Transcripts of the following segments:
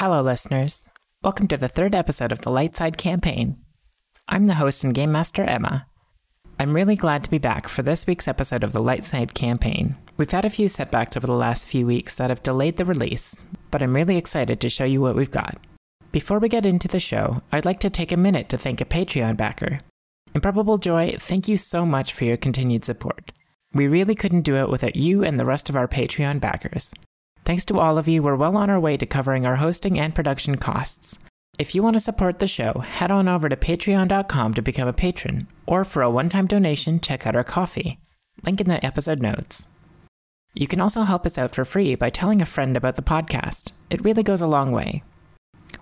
Hello, listeners. Welcome to the third episode of the Lightside campaign. I'm the host and game master, Emma. I'm really glad to be back for this week's episode of the Lightside campaign. We've had a few setbacks over the last few weeks that have delayed the release, but I'm really excited to show you what we've got. Before we get into the show, I'd like to take a minute to thank a Patreon backer. Improbable Joy, thank you so much for your continued support. We really couldn't do it without you and the rest of our Patreon backers. Thanks to all of you, we're well on our way to covering our hosting and production costs. If you want to support the show, head on over to patreon.com to become a patron, or for a one time donation, check out our coffee. Link in the episode notes. You can also help us out for free by telling a friend about the podcast. It really goes a long way.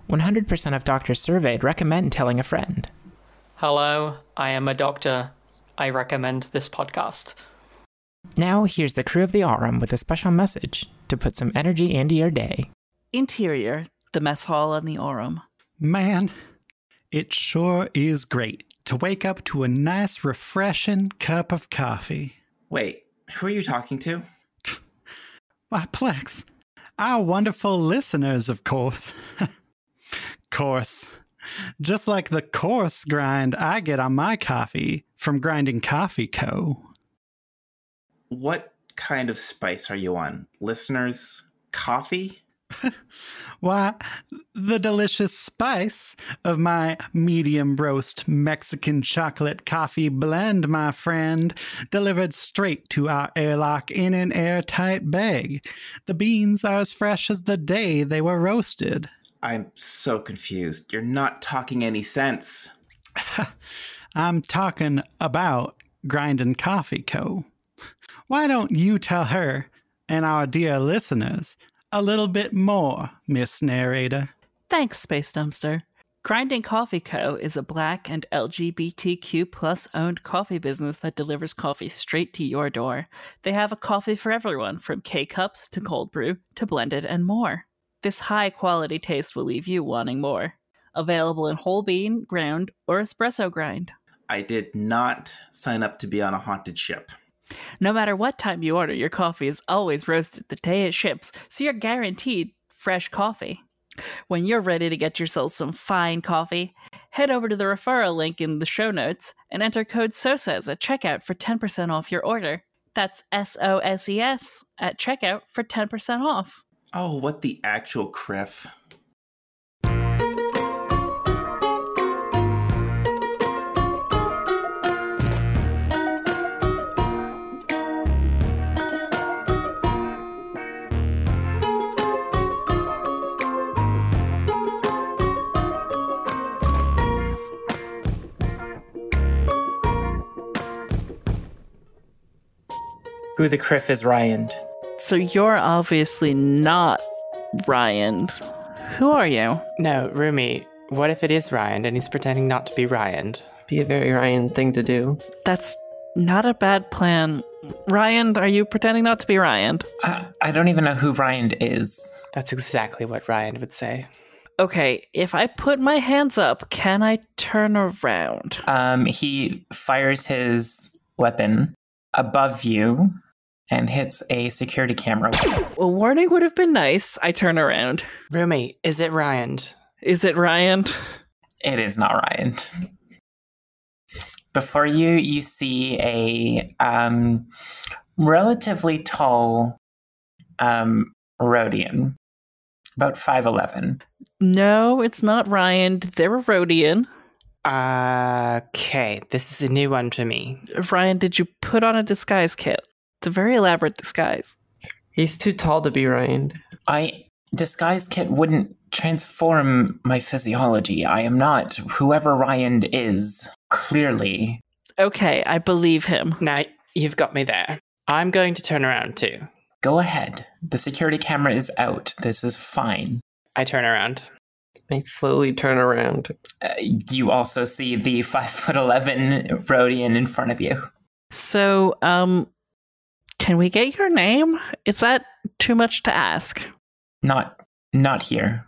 100% of doctors surveyed recommend telling a friend. Hello, I am a doctor. I recommend this podcast. Now, here's the crew of the Aurum with a special message to put some energy into your day. Interior, the mess hall on the Aurum. Man, it sure is great to wake up to a nice, refreshing cup of coffee. Wait, who are you talking to? Why, Plex, our wonderful listeners, of course. course. Just like the coarse grind I get on my coffee from Grinding Coffee Co. What kind of spice are you on? Listeners, coffee? Why, the delicious spice of my medium roast Mexican chocolate coffee blend, my friend, delivered straight to our airlock in an airtight bag. The beans are as fresh as the day they were roasted. I'm so confused. You're not talking any sense. I'm talking about Grinding Coffee Co. Why don't you tell her and our dear listeners a little bit more, Miss Narrator? Thanks, Space Dumpster. Grinding Coffee Co. is a black and LGBTQ plus owned coffee business that delivers coffee straight to your door. They have a coffee for everyone, from K cups to cold brew to blended and more. This high quality taste will leave you wanting more. Available in whole bean, ground, or espresso grind. I did not sign up to be on a haunted ship. No matter what time you order, your coffee is always roasted the day it ships, so you're guaranteed fresh coffee. When you're ready to get yourself some fine coffee, head over to the referral link in the show notes and enter code SOSAS at checkout for 10% off your order. That's S O S E S at checkout for 10% off. Oh, what the actual kriff. Who the Kriff is Ryan. So you're obviously not Ryan. Who are you? No, Rumi, what if it is Ryan and he's pretending not to be Ryan? Be a very Ryan thing to do. That's not a bad plan. Ryan, are you pretending not to be Ryan? Uh, I don't even know who Ryan is. That's exactly what Ryan would say. Okay, if I put my hands up, can I turn around? Um, he fires his weapon above you and hits a security camera. A warning would have been nice. I turn around. Roommate, is it Ryan? Is it Ryan? It is not Ryan. Before you, you see a um, relatively tall um, Rodian, about 5'11. No, it's not Ryan. They're a Rodian. Okay, this is a new one for me. Ryan, did you put on a disguise kit? It's a very elaborate disguise. He's too tall to be Ryan. I disguise kit wouldn't transform my physiology. I am not whoever Ryan is. Clearly, Okay, I believe him. Now, you've got me there. I'm going to turn around too. go ahead. The security camera is out. This is fine. I turn around. I slowly turn around. Uh, you also see the five foot eleven Rodian in front of you. So, um, can we get your name? Is that too much to ask? Not, not here.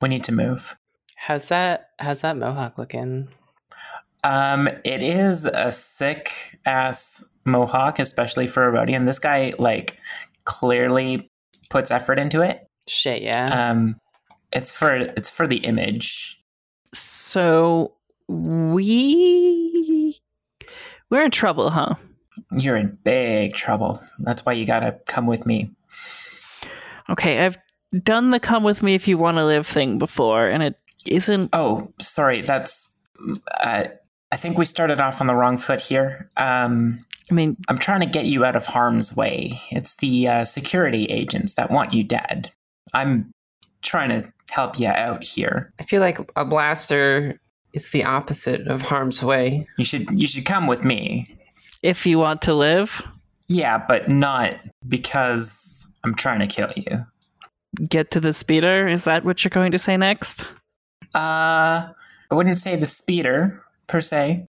We need to move. How's that? How's that mohawk looking? Um, it is a sick ass mohawk, especially for a Rodian. This guy like clearly puts effort into it. Shit, yeah. Um, It's for it's for the image. So we we're in trouble, huh? You're in big trouble. That's why you gotta come with me. Okay, I've done the come with me if you want to live thing before, and it isn't. Oh, sorry. That's. Uh, I think we started off on the wrong foot here. Um, I mean, I'm trying to get you out of harm's way. It's the uh, security agents that want you dead. I'm trying to help you out here. I feel like a blaster is the opposite of harm's way. You should you should come with me. If you want to live, Yeah, but not because I'm trying to kill you. get to the speeder. Is that what you're going to say next? Uh, I wouldn't say the speeder per se.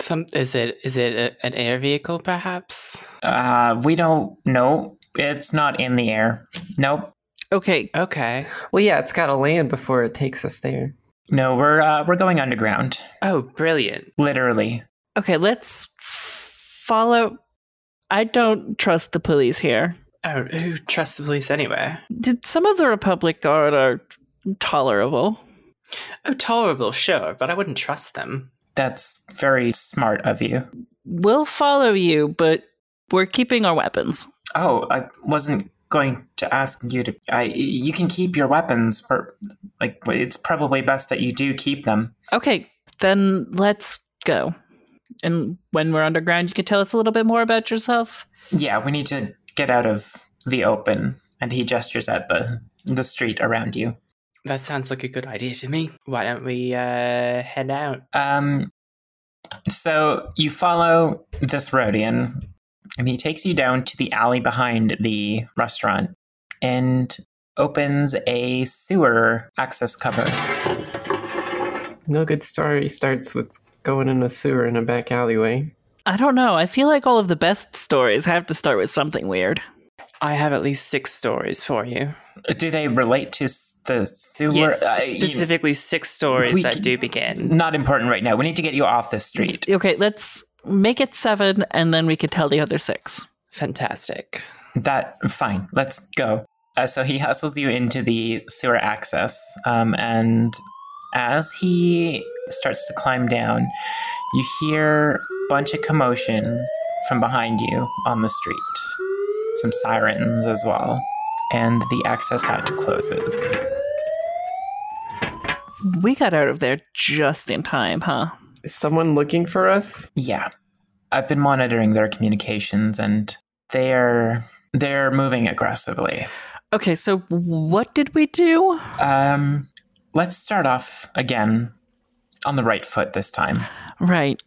Some is it is it a, an air vehicle perhaps? Uh, we don't know. It's not in the air. Nope. Okay, Okay. Well, yeah, it's got to land before it takes us there. No, we're uh, we're going underground. Oh, brilliant. Literally. okay, let's follow. I don't trust the police here. Oh, who trusts the police anyway? Did some of the Republic Guard are tolerable? Oh, tolerable, sure, but I wouldn't trust them. That's very smart of you. We'll follow you, but we're keeping our weapons. Oh, I wasn't going to ask you to. I you can keep your weapons, or like it's probably best that you do keep them. Okay, then let's go. And when we're underground, you can tell us a little bit more about yourself. Yeah, we need to get out of the open. And he gestures at the the street around you. That sounds like a good idea to me. Why don't we uh, head out? Um, so you follow this Rhodian, and he takes you down to the alley behind the restaurant and opens a sewer access cover. No good story starts with going in a sewer in a back alleyway. I don't know. I feel like all of the best stories have to start with something weird. I have at least six stories for you. Do they relate to the sewer? Yes, Uh, you- specifically six stories we that c- do begin. not important right now. We need to get you off the street. Okay, let's make it seven, and then we can tell the other six. Fantastic. That fine. Let's go. Uh, so he hustles you into the sewer access, um, and as he starts to climb down, you hear a bunch of commotion from behind you on the street. Some sirens as well, and the access hatch closes. We got out of there just in time, huh? Is someone looking for us? Yeah, I've been monitoring their communications, and they're they're moving aggressively. Okay, so what did we do? Um, let's start off again on the right foot this time. Right.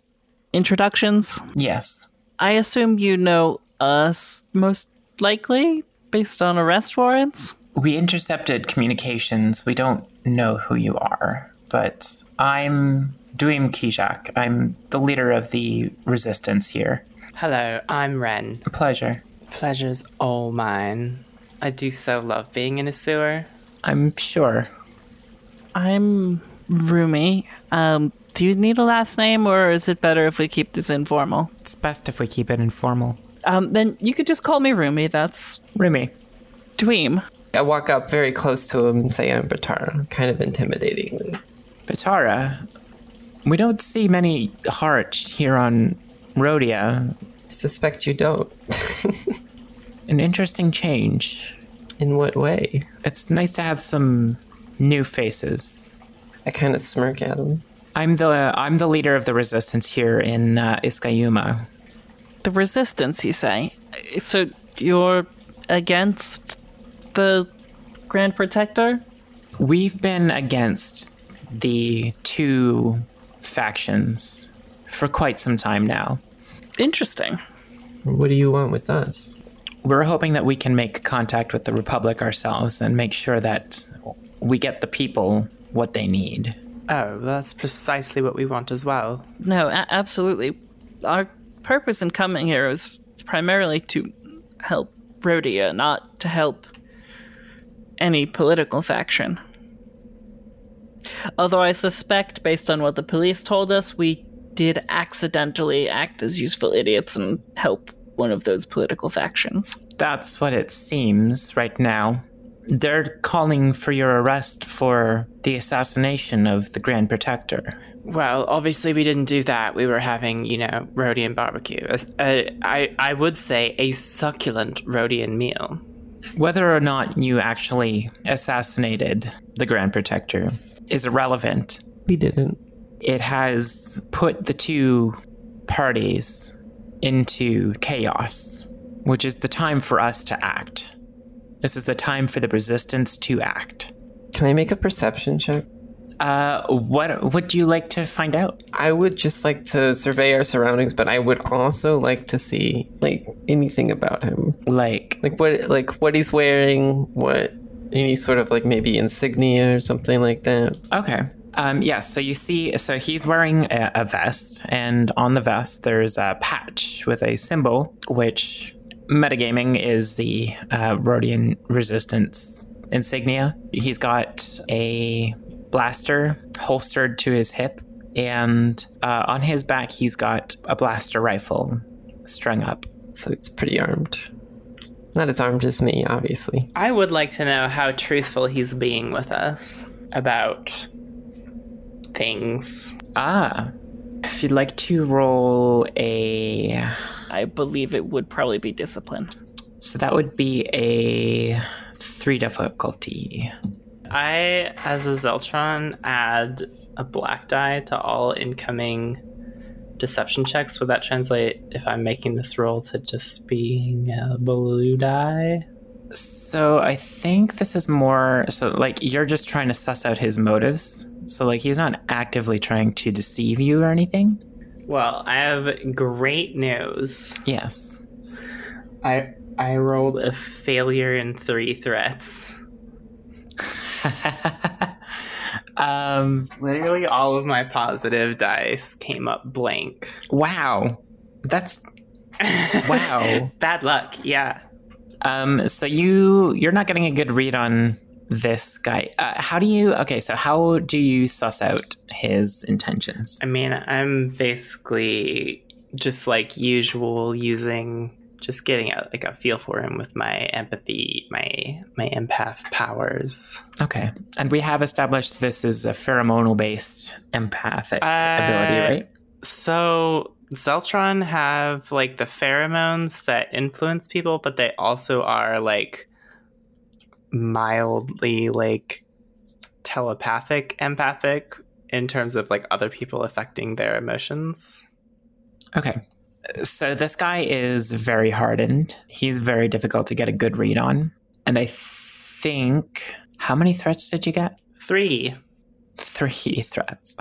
Introductions. Yes. I assume you know us most likely based on arrest warrants. We intercepted communications. We don't know who you are, but I'm Duim Kijak. I'm the leader of the resistance here. Hello, I'm Ren. A pleasure. Pleasure's all mine. I do so love being in a sewer. I'm sure. I'm Rumi. Um, do you need a last name, or is it better if we keep this informal? It's best if we keep it informal. Um, then you could just call me Rumi. That's Rumi. Dweem. I walk up very close to him and say I'm Batara, kind of intimidatingly. Batara, we don't see many Harch here on Rodia. I suspect you don't. An interesting change. In what way? It's nice to have some new faces. I kind of smirk at him. I'm the I'm the leader of the resistance here in uh, Iskaayuma. The resistance, you say? So you're against the Grand Protector? We've been against the two factions for quite some time now. Interesting. What do you want with us? We're hoping that we can make contact with the Republic ourselves and make sure that we get the people what they need. Oh, that's precisely what we want as well. No, a- absolutely. Our purpose in coming here is primarily to help Rodia, not to help any political faction. Although I suspect, based on what the police told us, we did accidentally act as useful idiots and help one of those political factions. That's what it seems right now. They're calling for your arrest for the assassination of the Grand Protector. Well, obviously we didn't do that. We were having, you know, Rodian barbecue. Uh, I, I would say a succulent Rodian meal. Whether or not you actually assassinated the Grand Protector is irrelevant. We didn't. It has put the two parties into chaos, which is the time for us to act. This is the time for the resistance to act. Can I make a perception check? Uh, what would you like to find out? I would just like to survey our surroundings, but I would also like to see like anything about him. Like, Like what like what he's wearing, what any sort of like maybe insignia or something like that. okay. Um, yes, so you see, so he's wearing a, a vest, and on the vest there's a patch with a symbol, which metagaming is the uh, Rodian resistance insignia. He's got a blaster holstered to his hip, and uh, on his back he's got a blaster rifle strung up. So he's pretty armed. Not as armed as me, obviously. I would like to know how truthful he's being with us about things. Ah, if you'd like to roll a I believe it would probably be discipline. So that would be a three difficulty. I, as a Zeltron, add a black die to all incoming deception checks. Would that translate if I'm making this roll to just being a blue die? So I think this is more so like you're just trying to suss out his motives. So like he's not actively trying to deceive you or anything. Well, I have great news. Yes. I I rolled a failure in three threats. um Literally all of my positive dice came up blank. wow. That's Wow. Bad luck, yeah. um so you you're not getting a good read on this guy. Uh, how do you Okay, so how do you suss out his intentions? I mean, I'm basically just like usual using just getting a, like a feel for him with my empathy, my my empath powers. Okay. And we have established this is a pheromonal based empathic ability, Uh, right? So Zeltron have like the pheromones that influence people, but they also are like mildly like telepathic, empathic in terms of like other people affecting their emotions. Okay. So this guy is very hardened. He's very difficult to get a good read on. And I think how many threats did you get? Three. Three threats.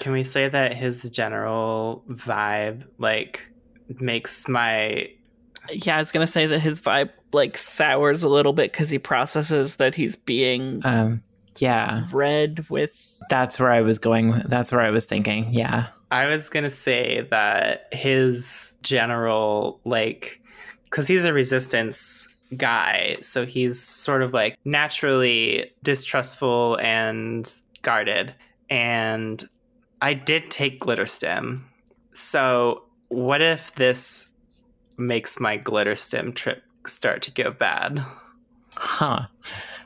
Can we say that his general vibe like makes my Yeah, I was gonna say that his vibe like sours a little bit because he processes that he's being Um yeah, read with. that's where I was going. That's where I was thinking. Yeah. I was gonna say that his general like because he's a resistance guy, so he's sort of like naturally distrustful and guarded. And I did take glitterstim. So what if this makes my glitterstim trip start to go bad? Huh.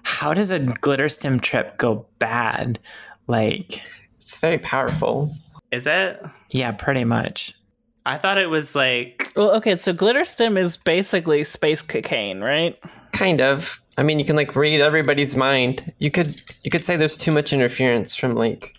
How does a glitterstim trip go bad? Like, It's very powerful. Is it? yeah, pretty much. I thought it was like Well, okay, so glitterstim is basically space cocaine, right? Kind of. I mean, you can like read everybody's mind. You could you could say there's too much interference from like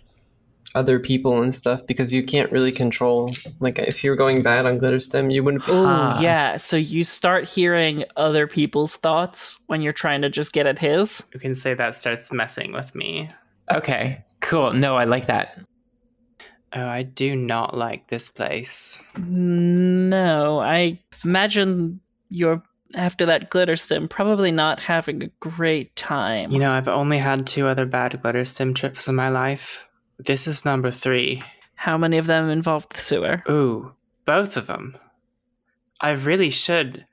other people and stuff because you can't really control. Like if you're going bad on Glitterstim, you wouldn't. Oh, Huh. Ah. yeah. So you start hearing other people's thoughts when you're trying to just get at his. you can say that starts messing with me. Okay, cool. No, I like that. Oh, I do not like this place. No, I imagine you're after that glitterstim probably not having a great time. You know, I've only had two other bad glitterstim trips in my life. This is number three. how many of them involved the sewer? Ooh, both of them. I really should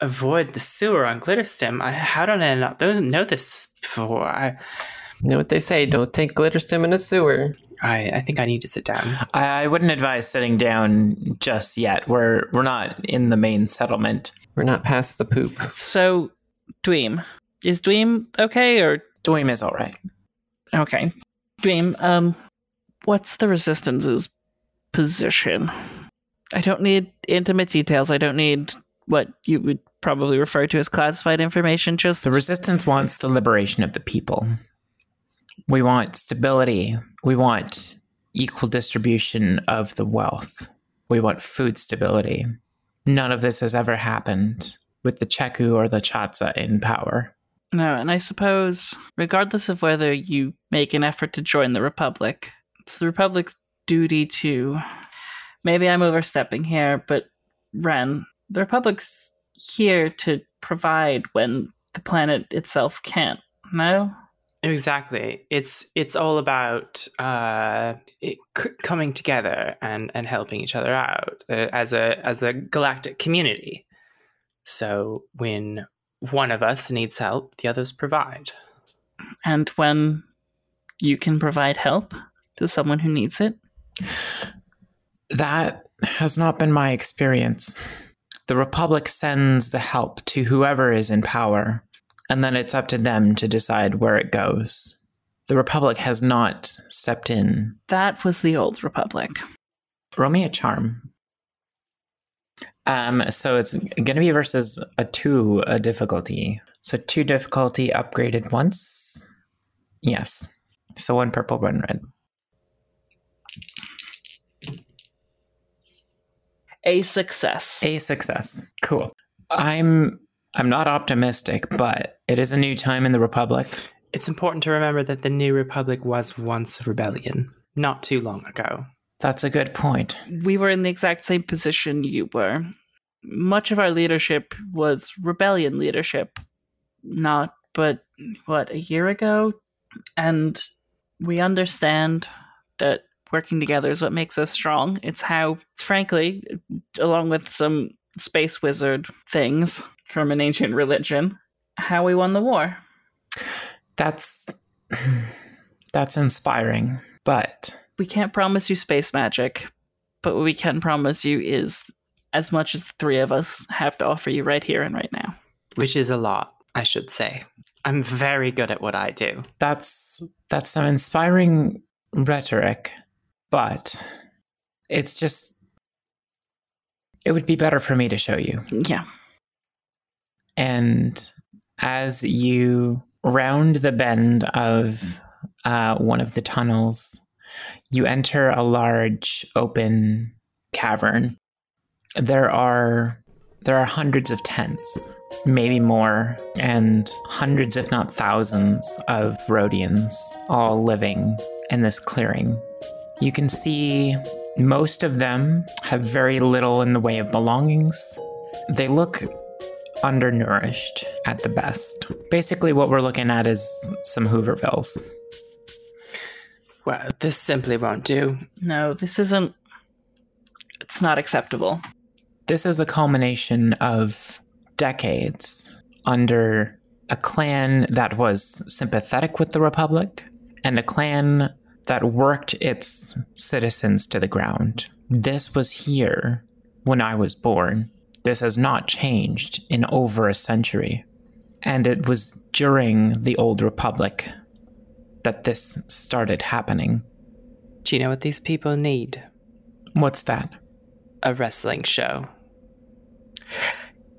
avoid the sewer on Glitterstim. I, how did I not know this before? I, You know what they say? Don't take Glitterstim in a sewer. I, I think I need to sit down. I, I wouldn't advise sitting down just yet. We're we're not in the main settlement. We're not past the poop. So, Dweem, is Dweem okay or Dweem is all right. okay? Dweem, um, what's the resistance's position? I don't need intimate details. I don't need what you would probably refer to as classified information. Just The resistance wants the liberation of the people. We want stability. We want equal distribution of the wealth. We want food stability. None of this has ever happened with the Cheku or the Chatsa in power. No, and I suppose, regardless of whether you make an effort to join the Republic, it's the Republic's duty to. Maybe I'm overstepping here, but Ren, the Republic's here to provide when the planet itself can't. No? Exactly. It's it's all about uh, it, c- coming together and, and helping each other out uh, as a as a galactic community. So when one of us needs help, the others provide. And when you can provide help to someone who needs it? That has not been my experience. The Republic sends the help to whoever is in power, and then it's up to them to decide where it goes. The Republic has not stepped in. That was the old Republic. Roll me a charm. Um, so it's going to be versus a two a difficulty. So two difficulty upgraded once. Yes. So one purple, one red. A success. A success. Cool. I'm I'm not optimistic, but it is a new time in the Republic. It's important to remember that the New Republic was once a rebellion, not too long ago. That's a good point. we were in the exact same position you were. Much of our leadership was rebellion leadership, not but what a year ago, and we understand that working together is what makes us strong. It's how, it's frankly, along with some space wizard things from an ancient religion, how we won the war. That's that's inspiring, but we can't promise you space magic, but what we can promise you is as much as the three of us have to offer you right here and right now. Which is a lot, I should say. I'm very good at what I do. that's that's some inspiring rhetoric, but it's just it would be better for me to show you. Yeah. And as you round the bend of uh, one of the tunnels, you enter a large open cavern. There are there are hundreds of tents, maybe more, and hundreds, if not thousands, of Rodians all living in this clearing. You can see most of them have very little in the way of belongings. They look undernourished at the best. Basically, what we're looking at is some Hoovervilles. Well, this simply won't do. No, this isn't. It's not acceptable. This is the culmination of decades under a clan that was sympathetic with the Republic and a clan that worked its citizens to the ground. This was here when I was born. This has not changed in over a century. And it was during the Old Republic that this started happening. Do you know what these people need? What's that? A wrestling show.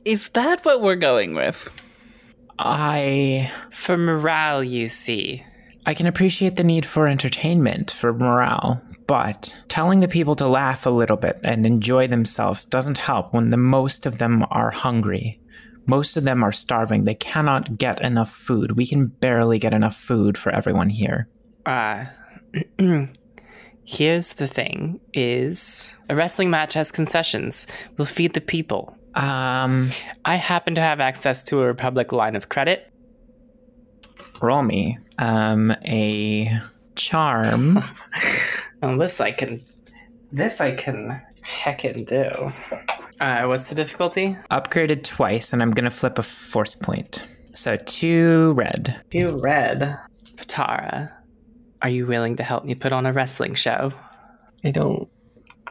Is that what we're going with? I For morale, you see. I can appreciate the need for entertainment, for morale, but telling the people to laugh a little bit and enjoy themselves doesn't help when the most of them are hungry. Most of them are starving. They cannot get enough food. We can barely get enough food for everyone here. Uh, here's the thing is a wrestling match has concessions. We'll feed the people. Um, I happen to have access to a Republic line of credit. Roll me um a charm. Oh, this I can. This I can heckin' do. Uh, what's the difficulty? upgraded twice, and I'm gonna flip a force point. So two red. Two red. Patara, are you willing to help me put on a wrestling show? I don't.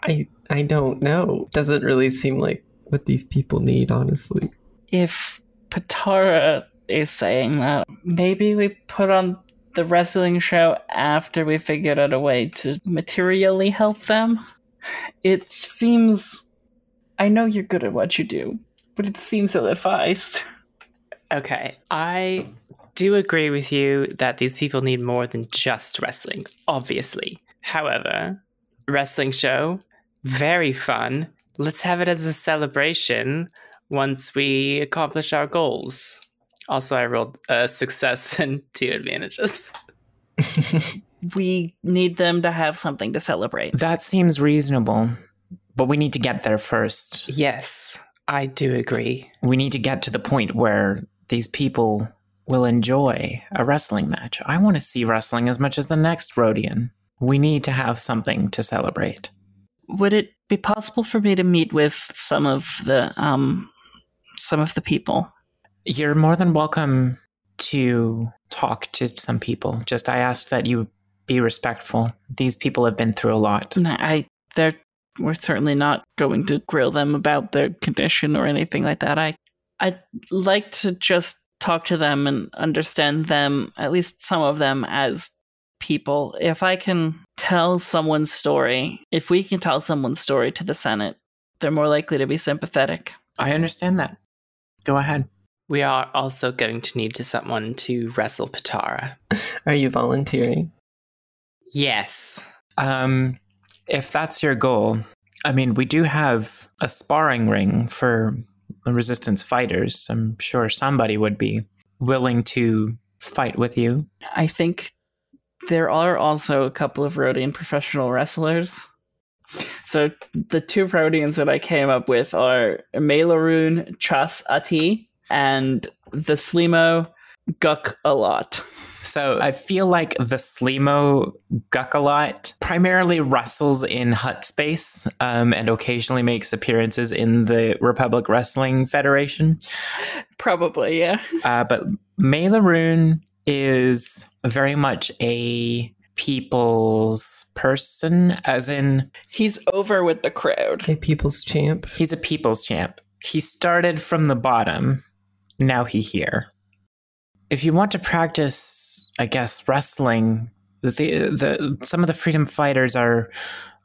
I I don't know. Doesn't really seem like what these people need, honestly. If Patara is saying that maybe we put on the wrestling show after we figured out a way to materially help them. It seems. I know you're good at what you do, but it seems ill advised. Okay, I do agree with you that these people need more than just wrestling, obviously. However, wrestling show, very fun. Let's have it as a celebration once we accomplish our goals. Also, I rolled a success and two advantages. We need them to have something to celebrate. That seems reasonable, but we need to get there first. Yes, I do agree. We need to get to the point where these people will enjoy a wrestling match. I want to see wrestling as much as the next Rodian. We need to have something to celebrate. Would it be possible for me to meet with some of the um some of the people? You're more than welcome to talk to some people. Just I ask that you be respectful. These people have been through a lot. I they're we're certainly not going to grill them about their condition or anything like that. I I'd like to just talk to them and understand them, at least some of them as people. If I can tell someone's story, if we can tell someone's story to the Senate, they're more likely to be sympathetic. I understand that. Go ahead. We are also going to need to someone to wrestle Patara. Are you volunteering? Yes. Um, if that's your goal, I mean, we do have a sparring ring for resistance fighters. I'm sure somebody would be willing to fight with you. I think there are also a couple of Rodian professional wrestlers. So the two Rodians that I came up with are Mailarun Chas Ati and the Slimo Guk a lot. So I feel like the Slimo Guckalot primarily wrestles in Hutt space um, and occasionally makes appearances in the Republic Wrestling Federation. Probably, yeah. Uh, but Mailaroon is very much a people's person, as in He's over with the crowd. A people's champ. he's a people's champ. He started from the bottom, now he here. If you want to practice, I guess, wrestling, the, the some of the freedom fighters are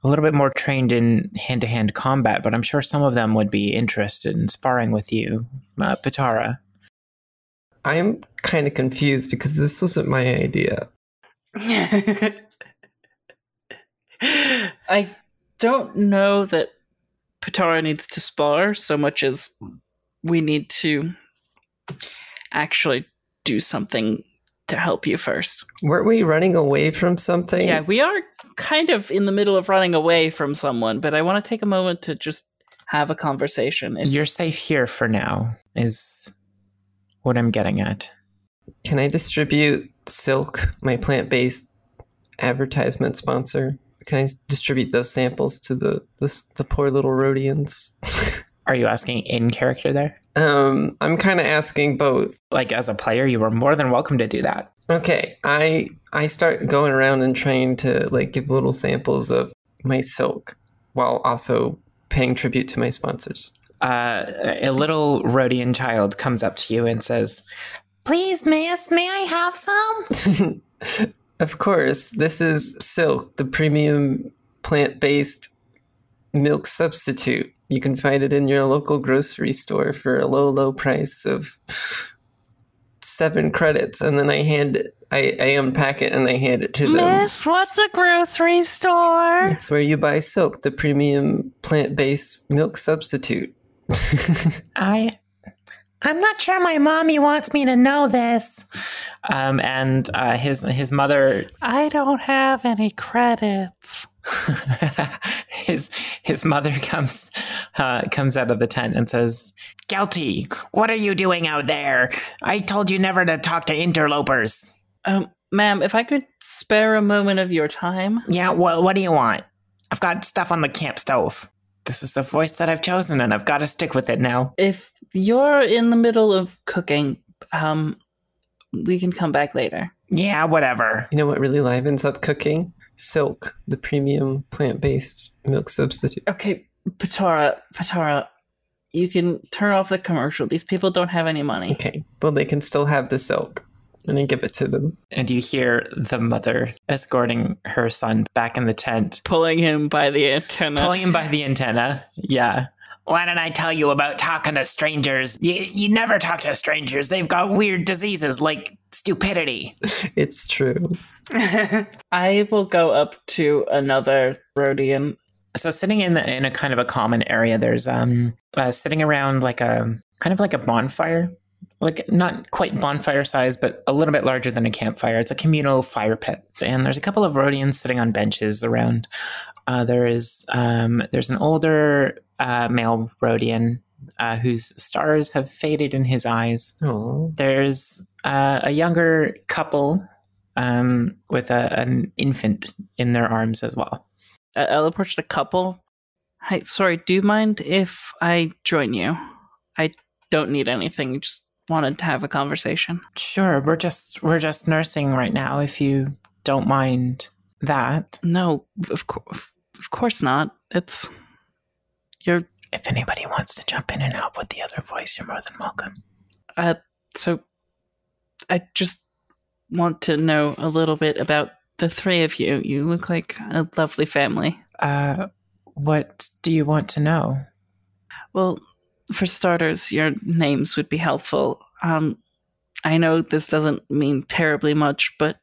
a little bit more trained in hand-to-hand combat, but I'm sure some of them would be interested in sparring with you, uh, Patara. I'm kind of confused because this wasn't my idea. I don't know that Patara needs to spar so much as we need to actually do something to help you first. Weren't we running away from something? Yeah, we are kind of in the middle of running away from someone, but I want to take a moment to just have a conversation. If- You're safe here for now, is what I'm getting at. Can I distribute Silk, my plant based advertisement sponsor? Can I distribute those samples to the the, the poor little Rodians? Are you asking in character there? Um, I'm kind of asking both. Like as a player, you are more than welcome to do that. Okay, I I start going around and trying to like give little samples of my silk while also paying tribute to my sponsors. Uh, a little Rodian child comes up to you and says, Please, miss, may I have some? of course, this is Silk, the premium plant-based milk substitute. You can find it in your local grocery store for a low, low price of seven credits, and then I hand it. I, I unpack it and I hand it to them. Miss, what's a grocery store? It's where you buy Silk, the premium plant-based milk substitute. I. I'm not sure my mommy wants me to know this. Um, and uh, his his mother I don't have any credits. his his mother comes uh, comes out of the tent and says, "Gelty, what are you doing out there? I told you never to talk to interlopers." Um, ma'am, if I could spare a moment of your time. Yeah, what what do you want? I've got stuff on the camp stove. This is the voice that I've chosen, and I've got to stick with it now. If you're in the middle of cooking, um, we can come back later. Yeah, whatever. You know what really livens up cooking? Silk, the premium plant-based milk substitute. Okay, Patara, Patara, you can turn off the commercial. These people don't have any money. Okay. Well, they can still have the silk. And I give it to them. And you hear the mother escorting her son back in the tent, Pulling him by the antenna. pulling him by the antenna. Yeah. Why did I tell you about talking to strangers? You, you never talk to strangers. They've got weird diseases like stupidity. It's true. I will go up to another Rodian. So sitting in the, in a kind of a common area, there's um uh, sitting around like a kind of like a bonfire, like not quite bonfire size, but a little bit larger than a campfire. It's a communal fire pit, and there's a couple of Rodians sitting on benches around. Uh, there is um, there's an older uh, male Rodian uh, whose stars have faded in his eyes. Oh. There's uh, a younger couple um, with a, an infant in their arms as well. I'll approach the couple. Hi, sorry, do you mind if I join you? I don't need anything. Just wanted to have a conversation. Sure, we're just we're just nursing right now. If you don't mind that, No, of course, of course not. It's you're if anybody wants to jump in and help with the other voice, you're more than welcome. uh. So, I just want to know a little bit about the three of you. You look like a lovely family. Uh, what do you want to know? Well, for starters, your names would be helpful. Um, I know this doesn't mean terribly much, but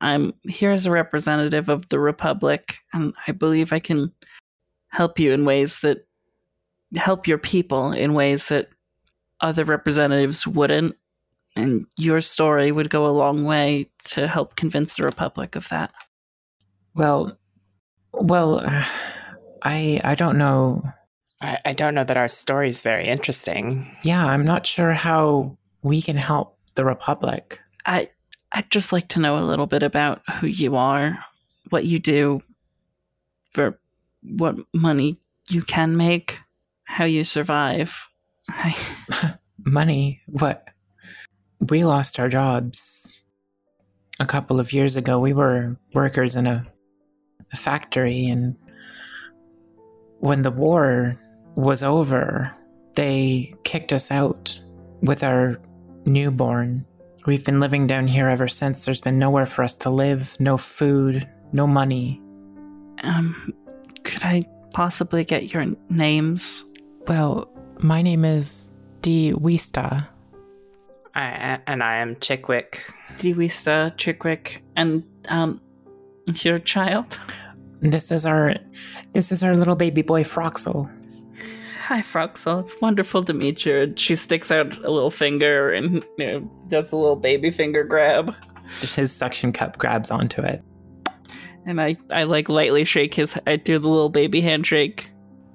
I'm here as a representative of the Republic, and I believe I can help you in ways that help your people in ways that other representatives wouldn't. And your story would go a long way to help convince the Republic of that. Well, well, I I don't know. I, I don't know that our story is very interesting. Yeah, I'm not sure how we can help the Republic. I I'd just like to know a little bit about who you are, what you do, for what money you can make, how you survive. Money? What? We lost our jobs a couple of years ago. We were workers in a, a factory, and when the war was over, they kicked us out with our newborn. We've been living down here ever since. There's been nowhere for us to live, no food, no money. um, could I possibly get your names? Well, my name is Dee Wista. I, and I am Chickwick. Dewista, Chickwick, and um, your child. This is our this is our little baby boy Froxel. Hi, Froxel. It's wonderful to meet you. And She sticks out a little finger and you know, does a little baby finger grab. Just his suction cup grabs onto it. And I, I like lightly shake his. I do the little baby handshake.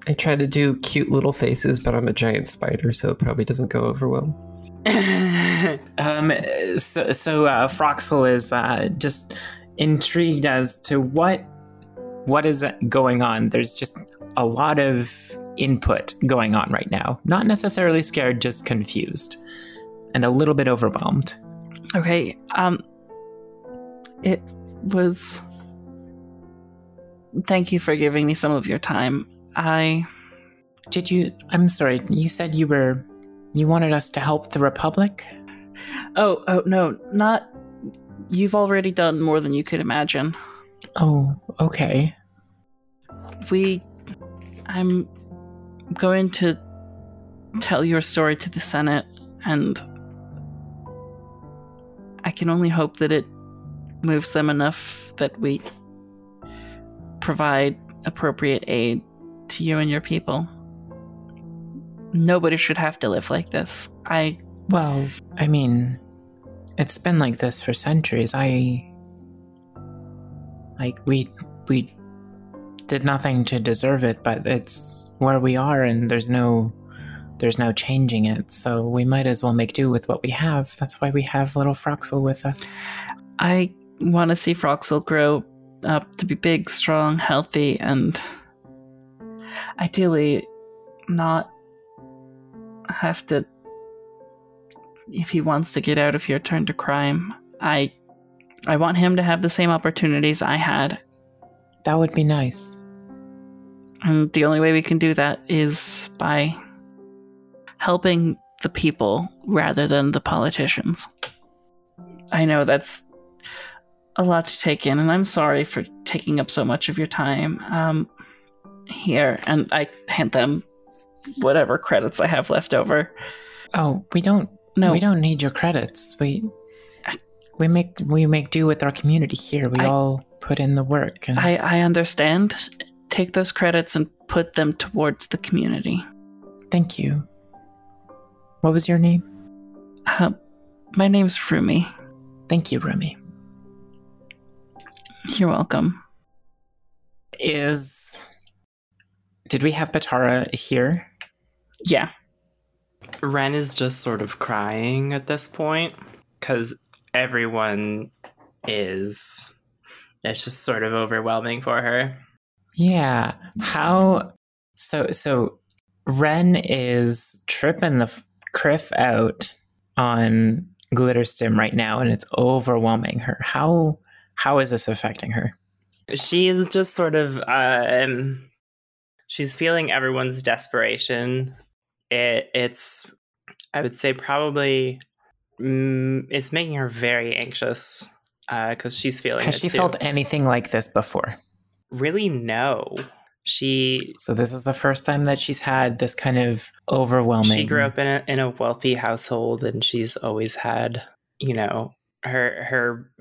I try to do cute little faces, but I'm a giant spider, so it probably doesn't go over well. Um, so, so uh, Froxel is uh, just intrigued as to what what is going on. There's just a lot of input going on right now. Not necessarily scared, just confused and a little bit overwhelmed. Okay. Um. It was. Thank you for giving me some of your time. I. Did you? I'm sorry. You said you were you wanted us to help the Republic. Oh, oh no, not. You've already done more than you could imagine. Oh, okay. We. I'm going to tell your story to the Senate, and I can only hope that it moves them enough that we provide appropriate aid to you and your people. Nobody should have to live like this. I Well, I mean, it's been like this for centuries. I like we we did nothing to deserve it, but it's where we are and there's no there's no changing it. So we might as well make do with what we have. That's why we have little Froxel with us. I want to see Froxel grow up to be big, strong, healthy, and ideally not have to. If he wants to get out of here, turn to crime. I, I want him to have the same opportunities I had, That would be nice. And the only way we can do that is by helping the people rather than the politicians. I know that's a lot to take in, and I'm sorry for taking up so much of your time. Um, here, and I hand them whatever credits I have left over. Oh, we don't. No. we don't need your credits. We we make we make do with our community here. We I- all put in the work. And I, I understand. Take those credits and put them towards the community. thank you. What was your name? Uh, my name's Rumi. Thank you, Rumi. You're welcome. Is did we have Patara here? Yeah. Ren is just sort of crying at this point because everyone is. It's just sort of overwhelming for her. Yeah. How? So so, Ren is tripping the kriff out on Glitterstim right now, and it's overwhelming her. How how is this affecting her? She is just sort of. Um, she's feeling everyone's desperation. It, it's, I would say, probably. Mm, it's making her very anxious uh, because she's feeling Has she too. felt anything like this before? Really no. She So this is the first time that she's had this kind of overwhelming. She grew up in a in a wealthy household, and she's always had, you know, her her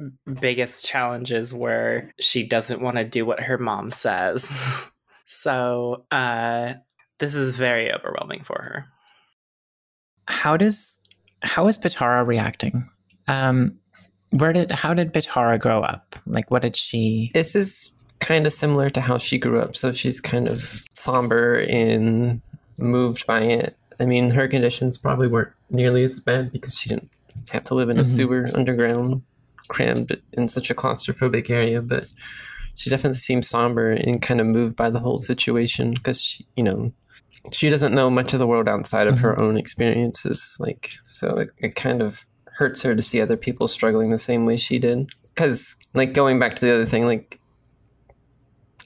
biggest challenges where she doesn't want to do what her mom says. so uh, this is very overwhelming for her. How does how is Patara reacting? Um, where did how did Patara grow up? Like, what did she? This is kind of similar to how she grew up. So she's kind of somber and moved by it. I mean, her conditions probably weren't nearly as bad because she didn't have to live in a Mhm. sewer underground, crammed in such a claustrophobic area. But she definitely seems somber and kind of moved by the whole situation because she, you know, she doesn't know much of the world outside of her own experiences. Like, so it, it kind of hurts her to see other people struggling the same way she did. Because, like, going back to the other thing, like,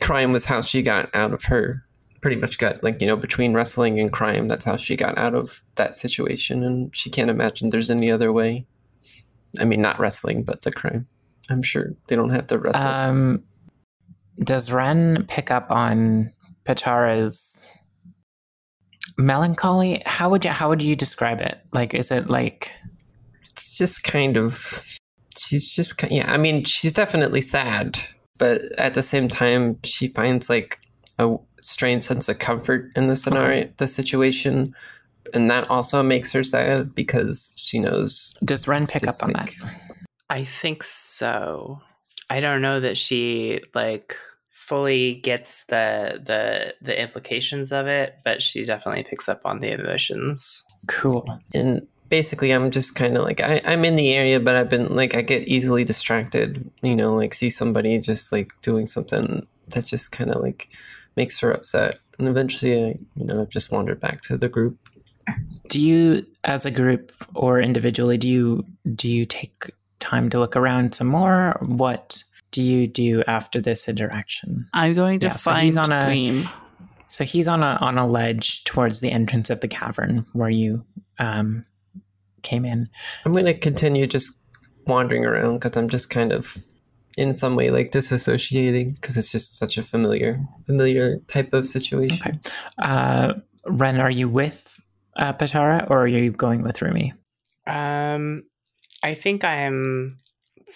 crime was how she got out of her pretty much got like you know between wrestling and crime that's how she got out of that situation and she can't imagine there's any other way i mean not wrestling but the crime i'm sure they don't have to wrestle Um, does Ren pick up on Patara's melancholy? How would you how would you describe it? Like, is it like it's just kind of she's just yeah i mean she's definitely sad but at the same time she finds like a strange sense of comfort in the scenario the situation and that also makes her sad because she knows does Ren pick up on like- that? I think so. I don't know that she like fully gets the the the implications of it, but she definitely picks up on the emotions. Cool. and basically i'm just kind of like I, i'm in the area but i've been like i get easily distracted you know like see somebody just like doing something that just kind of like makes her upset and eventually i you know i've just wandered back to the group Do you, as a group or individually, do you do you take time to look around some more? What do you do after this interaction? I'm going to Yeah, so find he's on a- Dream. So he's on a on a ledge towards the entrance of the cavern where you um, came in. i'm going to continue just wandering around because i'm just kind of in some way like disassociating because it's just such a familiar familiar type of situation Okay. Uh, Ren, are you with uh, Patara or are you going with Rumi? Um, I think I'm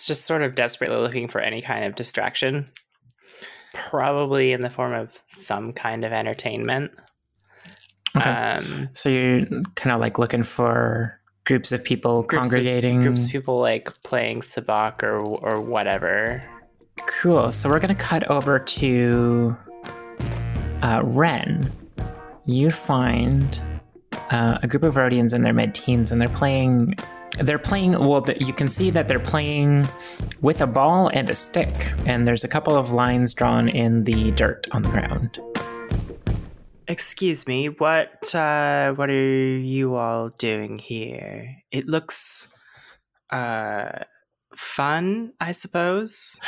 just sort of desperately looking for any kind of distraction, probably in the form of some kind of entertainment. Okay. Um, So you're kind of like looking for groups of people Groups of- congregating. groups of people like playing sabacc or or whatever. Cool. So we're gonna cut over to uh, Ren. You find uh, a group of Rodians in their mid-teens, and they're playing. They're playing. Well, the, you can see that they're playing with a ball and a stick, and there's a couple of lines drawn in the dirt on the ground. Excuse me, what uh what are you all doing here? It looks uh fun, I suppose.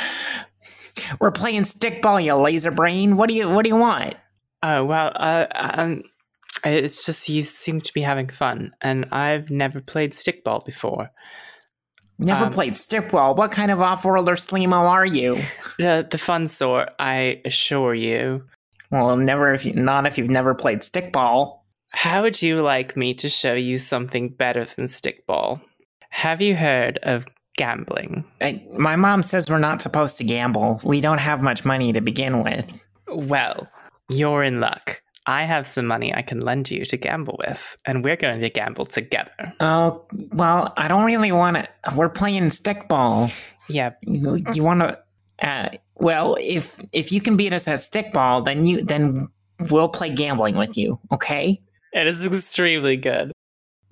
We're playing stickball, you laser brain. What do you What do you want? Oh well, uh, um, It's just you seem to be having fun, and I've never played stickball before. Never Um, played stickball. What kind of off-worlder slimo are you? The, the fun sort, I assure you. Well, never if you not if you've never played stickball. How would you like me to show you something better than stickball? Have you heard of gambling? I, my mom says we're not supposed to gamble. We don't have much money to begin with. Well, you're in luck. I have some money I can lend you to gamble with, and we're going to gamble together. Oh, well, I don't really want to. We're playing stickball. Yeah, You, you want to? Uh, well, if if you can beat us at stickball, then you then we'll play gambling with you. Okay? it is extremely good.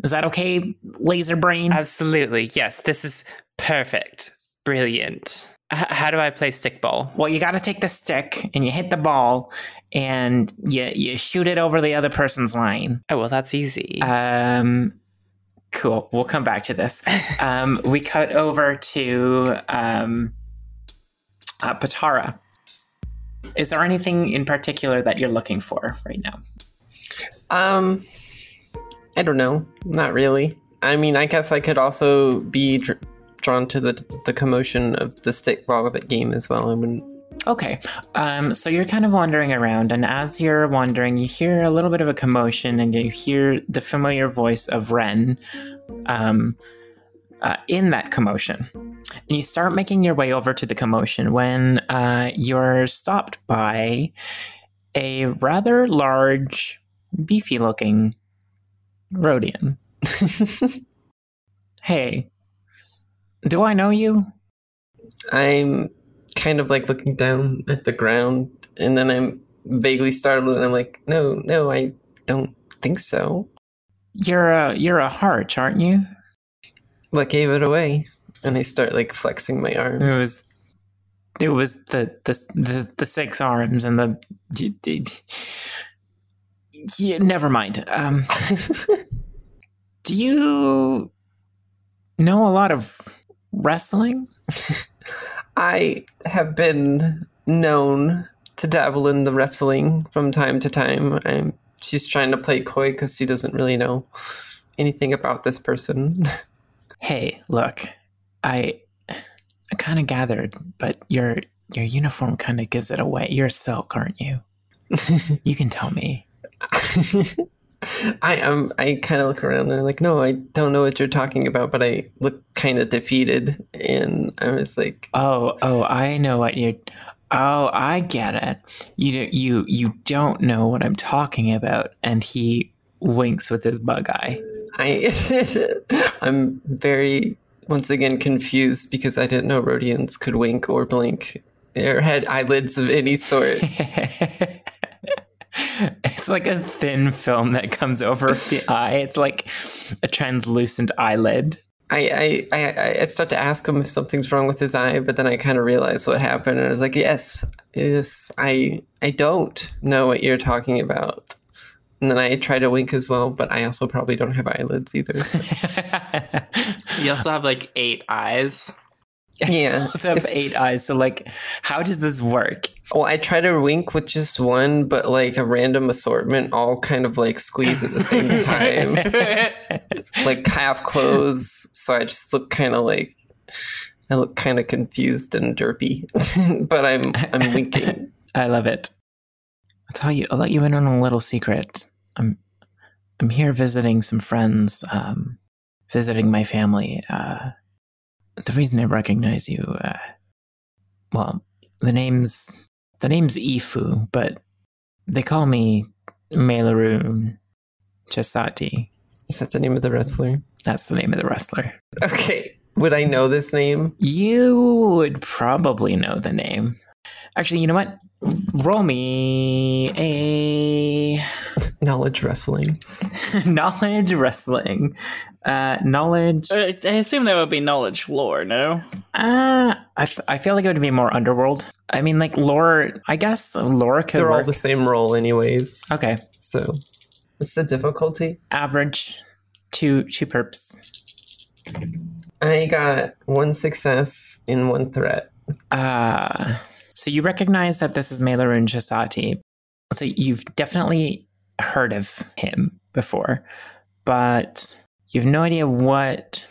Is that okay, Laser Brain? Absolutely. Yes, this is perfect. Brilliant. H- how do I play stickball? well, you got to take the stick and you hit the ball, and you you shoot it over the other person's line. Oh, well, that's easy. Um, cool. We'll come back to this. Um, we cut over to um, uh, Patara. Is there anything in particular that you're looking for right now? Um, I don't know. Not really. I mean, I guess I could also be dr- drawn to the the commotion of the stickball game as well. I wouldn't. Okay. Um, so you're kind of wandering around, and as you're wandering, you hear a little bit of a commotion, and you hear the familiar voice of Ren um, uh, in that commotion. And you start making your way over to the commotion when uh, you're stopped by a rather large, beefy looking Rodian. hey, do I know you? I'm kind of like looking down at the ground, and then I'm vaguely startled, and I'm like, no, no, I don't think so. You're a you're a harch, aren't you? What gave it away? And I start like flexing my arms. It was it was the the the, the six arms and the, the, the- yeah, never mind. Um, do you know a lot of wrestling? I have been known to dabble in the wrestling from time to time. I'm, she's trying to play coy because she doesn't really know anything about this person. Hey, look, I I kind of gathered, but your your uniform kind of gives it away. You're silk, aren't you? You can tell me. I am. I kind of look around and I'm like, no, I don't know what you're talking about, but I look kind of defeated, and I was like, Oh, oh, I know what you. Oh, I get it. You you you don't know what I'm talking about, and he winks with his bug eye. I, I'm very once again confused because I didn't know Rodians could wink or blink or had eyelids of any sort. it's like a thin film that comes over the eye. It's like a translucent eyelid. I, I, I, I start to ask him if something's wrong with his eye, but then I kind of realize what happened, and I was like, "Yes, yes, I, I don't know what you're talking about." And then I try to wink as well, but I also probably don't have eyelids either. so- You also have like eight eyes. yeah, also have eight eyes. So, like, how does this work? Well, I try to wink with just one, but like a random assortment, all kind of like squeeze at the same time, like half closed. So I just look kind of like I look kind of confused and derpy, but I'm I'm winking. I love it. I'll tell you. I'll let you in on a little secret. I'm I'm here visiting some friends. Um, visiting my family. Uh, the reason I recognize you, uh, well, the name's the name's Ifu, but they call me Meilarun Chisati. Is that the name of the wrestler? That's the name of the wrestler. Okay, would I know this name? You would probably know the name. Actually, you know what? Roll me a Knowledge wrestling. knowledge wrestling. Uh, knowledge. Uh, Uh, I assume that would be knowledge lore, no? I, f- I feel like it would be more underworld. I mean, like lore. I guess lore could They're all the same role, anyways. Okay, So, what's the difficulty? average. Two two perps. I got one success in one threat. Uh, so you recognize that this is Meilarun Chisati. So you've definitely heard of him before, but you have no idea what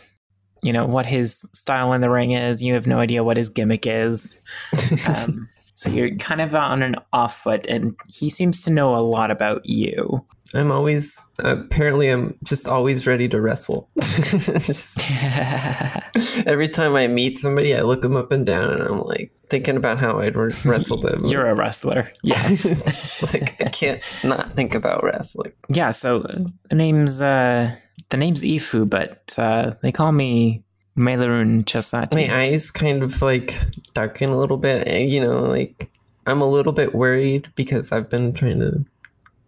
you know what his style in the ring is. You have no idea what his gimmick is. Um, so you're kind of on an off foot, and he seems to know a lot about you. I'm always apparently I'm just always ready to wrestle. Just- every time I meet somebody, I look them up and down, and I'm like thinking about how I'd re- wrestle them. You're a wrestler. Yeah. it's like I can't not think about wrestling. yeah, so uh, the name's uh the name's Ifu, but uh they call me Melarun Chasati. My eyes kind of like darken a little bit. and, You know, like I'm a little bit worried because I've been trying to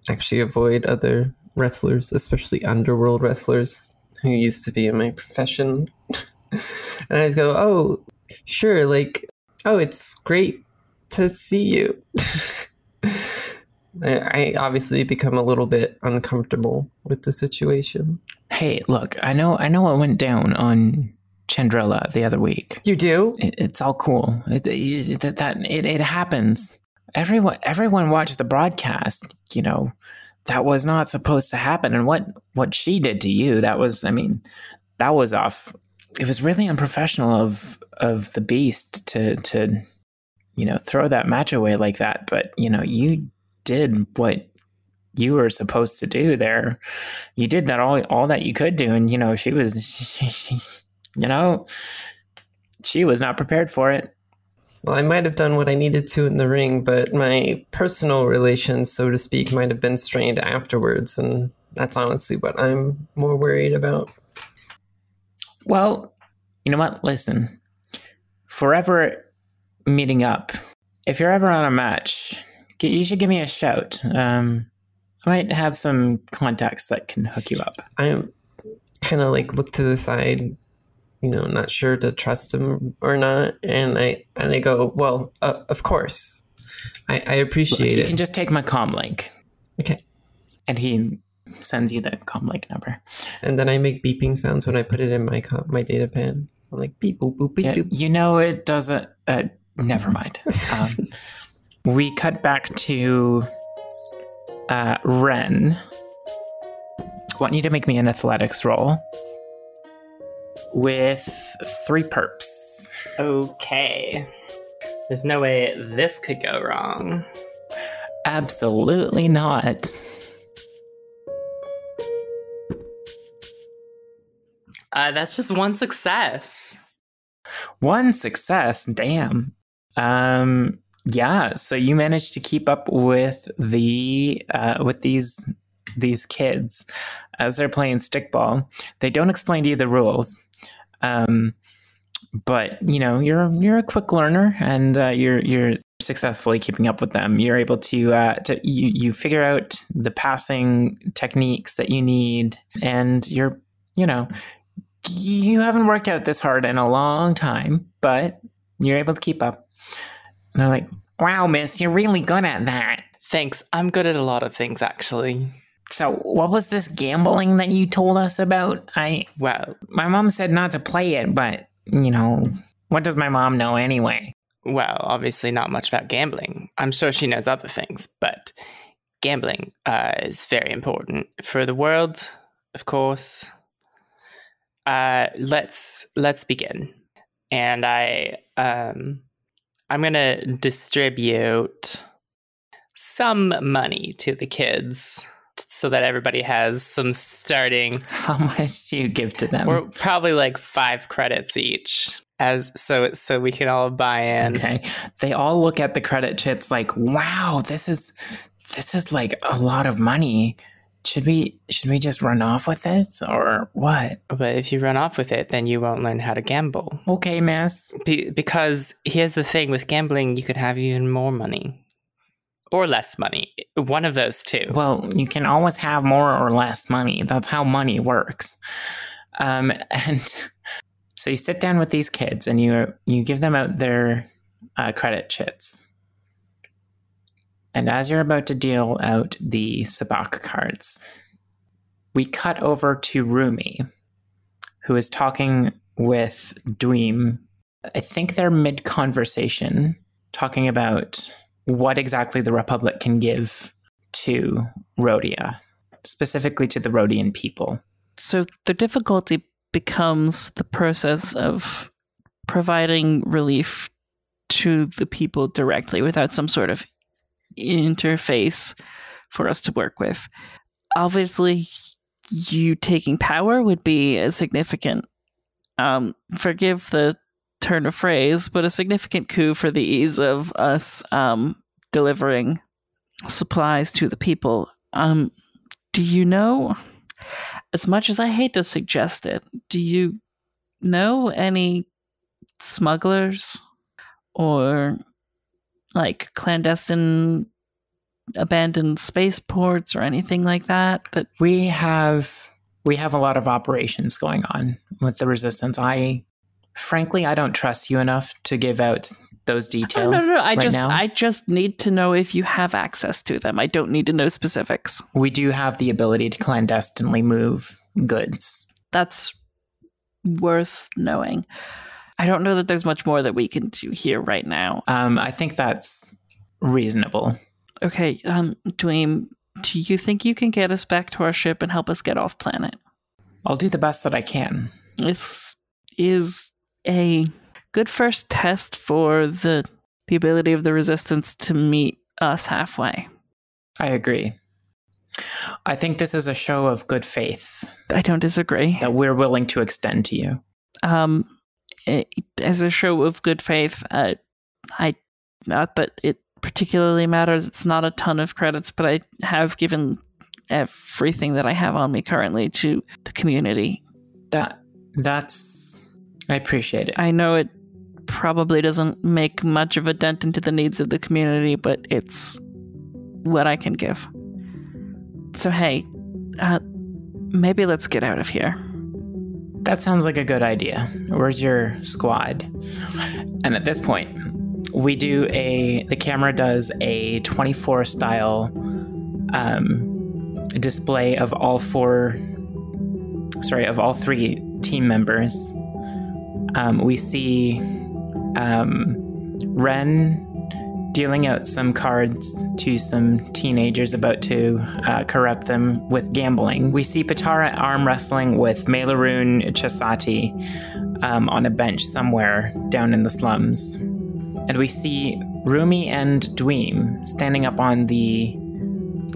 actually avoid other wrestlers, especially underworld wrestlers who used to be in my profession. and I just go, oh, sure, like, oh, it's great to see you. I, I obviously become a little bit uncomfortable with the situation. Hey, look, I know I know what went down on Chandrila the other week. You do? It, it's all cool. It, it, that that it, it happens. Everyone everyone watched the broadcast. You know, that was not supposed to happen. And what what she did to you, that was, I mean, that was off. It was really unprofessional of of the Beast to to you know throw that match away like that. But you know, you did what you were supposed to do there. You did that all all that you could do, and you know, she was. She, you know, she was not prepared for it. Well, I might have done what I needed to in the ring, but my personal relations, so to speak, might have been strained afterwards, and that's honestly what I'm more worried about. Well, you know what? Listen, forever meeting up. If you're ever on a match, you should give me a shout. Um, I might have some contacts that can hook you up. I'm kind of like look to the side, you know, not sure to trust him or not, and I and I go, well, uh, of course, I, I Look, appreciate you it. can just take my comm link. Okay. And he sends you the comm link number. and then I make beeping sounds when I put it in my co- my data pad. I'm like beep boop boop beep Yeah, boop. you know it doesn't. Uh, never mind. Um, we cut back to uh, Ren. Want you to make me an athletics roll with three perps. Okay. There's no way this could go wrong. Absolutely not. Uh, that's just one success. One success. Damn. Um. Yeah. So you managed to keep up with the uh, with these these kids as they're playing stickball. They don't explain to you the rules. Um. But you know you're you're a quick learner and uh, you're you're successfully keeping up with them. You're able to uh, to you you figure out the passing techniques that you need, and you're you know you haven't worked out this hard in a long time, but you're able to keep up. And they're like, wow, miss, you're really good at that. Thanks. I'm good at a lot of things, actually. So, what was this gambling that you told us about? I, Well, my mom said not to play it, but, you know, what does my mom know anyway? well, obviously not much about gambling. I'm sure she knows other things, but gambling uh, is very important for the world, of course. Uh, let's let's begin, and I um, I'm gonna distribute some money to the kids so that everybody has some starting How much do you give to them? We're probably like five credits each, as so so we can all buy in. Okay. They all look at the credit chips like, wow, this is this is like a lot of money. Should we should we just run off with this or what? But if you run off with it, then you won't learn how to gamble. Okay, miss. Be- because here's the thing: with gambling, you could have even more money, or less money. One of those two. Well, you can always have more or less money. That's how money works. Um, and so you sit down with these kids and you you give them out their uh, credit chits. And as you're about to deal out the sabacc cards, we cut over to Rumi, who is talking with Dweem. I think they're mid conversation, talking about what exactly the Republic can give to Rodia, specifically to the Rodian people. So the difficulty becomes the process of providing relief to the people directly without some sort of interface for us to work with. Obviously, you taking power would be a significant, um, forgive the turn of phrase, but a significant coup for the ease of us um, delivering supplies to the people. Um, do you know, as much as I hate to suggest it, do you know any smugglers or like clandestine abandoned spaceports or anything like that that We have we have a lot of operations going on with the resistance. I frankly I don't trust you enough to give out those no details. no no i right just now. i just need to know if you have access to them i don't need to know specifics we do have the ability to clandestinely move goods. that's worth knowing i don't know that there's much more that we can do here right now Um, I think that's reasonable. okay um dweem do you think you can get us back to our ship and help us get off planet I'll do the best that I can. This is a good first test for the the ability of the resistance to meet us halfway. I agree. I think this is a show of good faith I don't disagree. that we're willing to extend to you. Um, it, as a show of good faith, uh, I not that it particularly matters. It's not a ton of credits, but I have given everything that I have on me currently to the community. That that's I appreciate it. I know it probably doesn't make much of a dent into the needs of the community, but it's what I can give. So, hey, uh, maybe let's get out of here. That sounds like a good idea. Where's your squad? And at this point, we do a the camera does a 24 style um, display of all four sorry, of all three team members. Um, we see um, Ren dealing out some cards to some teenagers about to uh, corrupt them with gambling. We see Patara arm wrestling with Melaroon Chasati um, on a bench somewhere down in the slums. And we see Rumi and Dweem standing up on the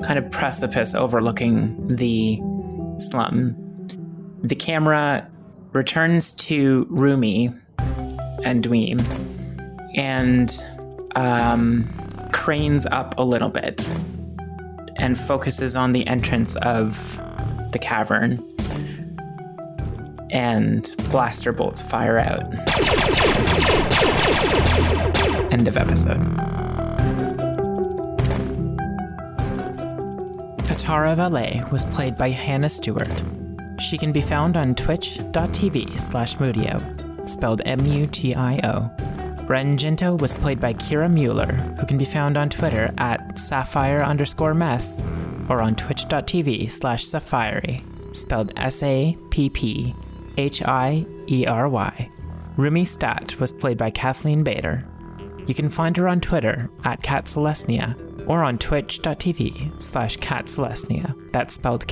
kind of precipice overlooking the slum. The camera returns to Rumi and Dweem and um, cranes up a little bit and focuses on the entrance of the cavern. And blaster bolts fire out. End of episode. Patara Valet was played by Hannah Stewart. She can be found on twitch.tv slash Mutio, spelled M-U-T-I-O. Ren Jinto was played by Kira Mueller, who can be found on Twitter at sapphire underscore mess or on twitch.tv slash sapphire, spelled S-A-P-P-H-I-E-R-Y. Rumi Stat was played by Kathleen Bader. You can find her on Twitter at Cat Celestia or on twitch.tv slash catcelestia. That's spelled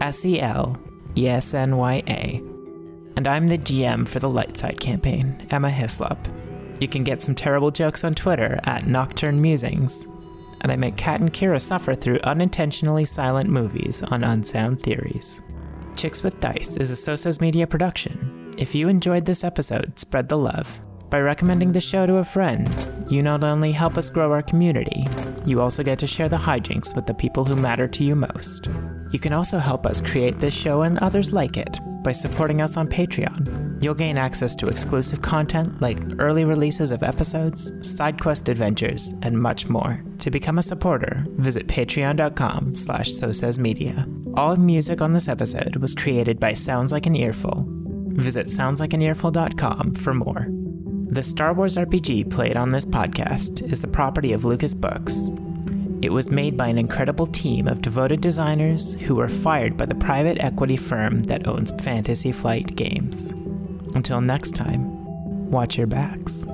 K-A-T-S-E-L-E-S-N-Y-A. And I'm the GM for the Lightside campaign, Emma Hislop. You can get some terrible jokes on Twitter at Nocturne Musings. And I make Kat and Kira suffer through unintentionally silent movies on Unsound Theories. Chicks with Dice is a Sosa's Media production. If you enjoyed this episode, spread the love. By recommending the show to a friend, you not only help us grow our community, you also get to share the hijinks with the people who matter to you most. You can also help us create this show and others like it by supporting us on Patreon. You'll gain access to exclusive content like early releases of episodes, side quest adventures, and much more. To become a supporter, visit patreon.com slash so. All music on this episode was created by Sounds Like an Earful. Visit soundslikeanearful.com for more. The Star Wars RPG played on this podcast is the property of Lucas Books. It was made by an incredible team of devoted designers who were fired by the private equity firm that owns Fantasy Flight Games. Until next time, watch your backs.